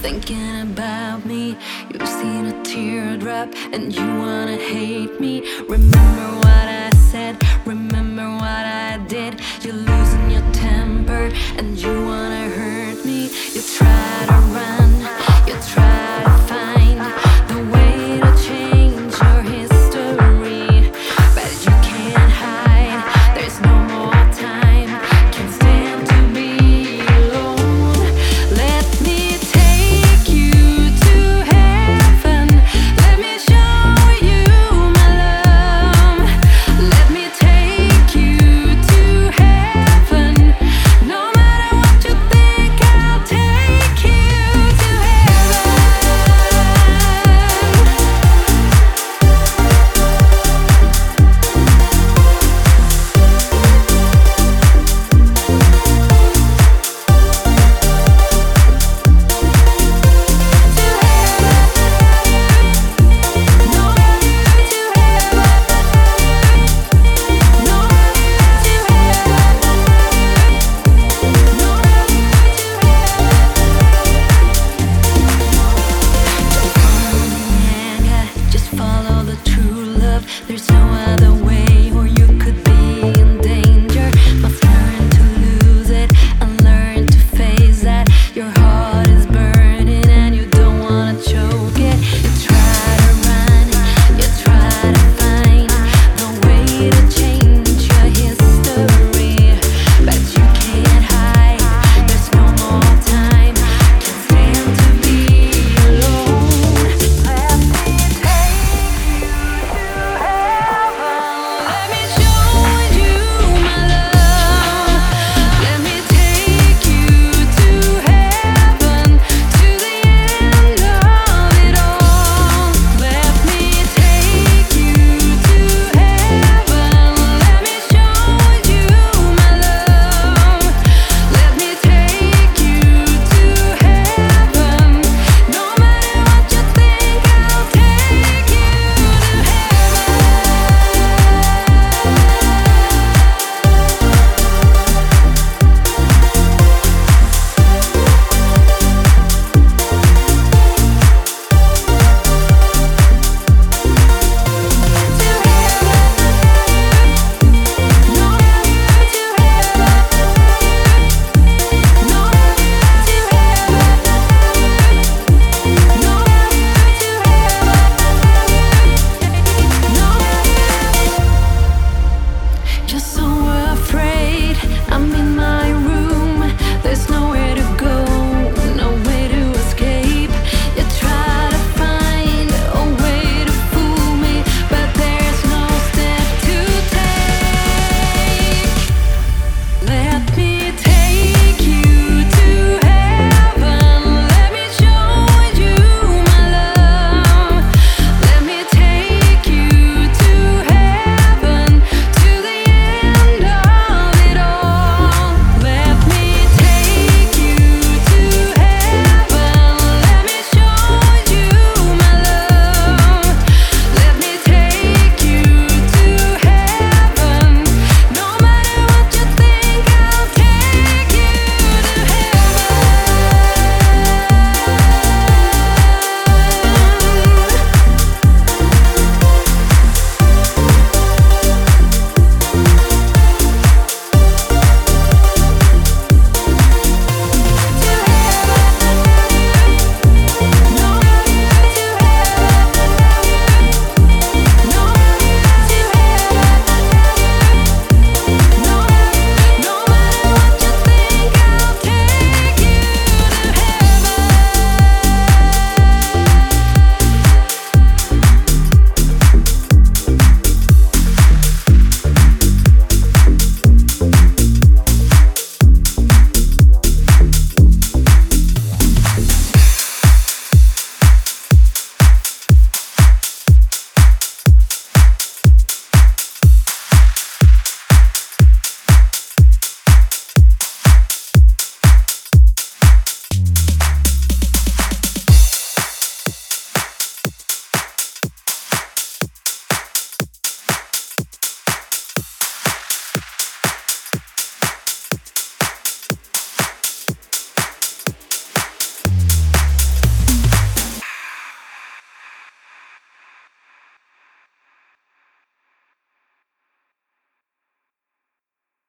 thinking about me. You've seen a teardrop and you wanna hate me. Remember what I said, remember what I did. You're losing your temper and you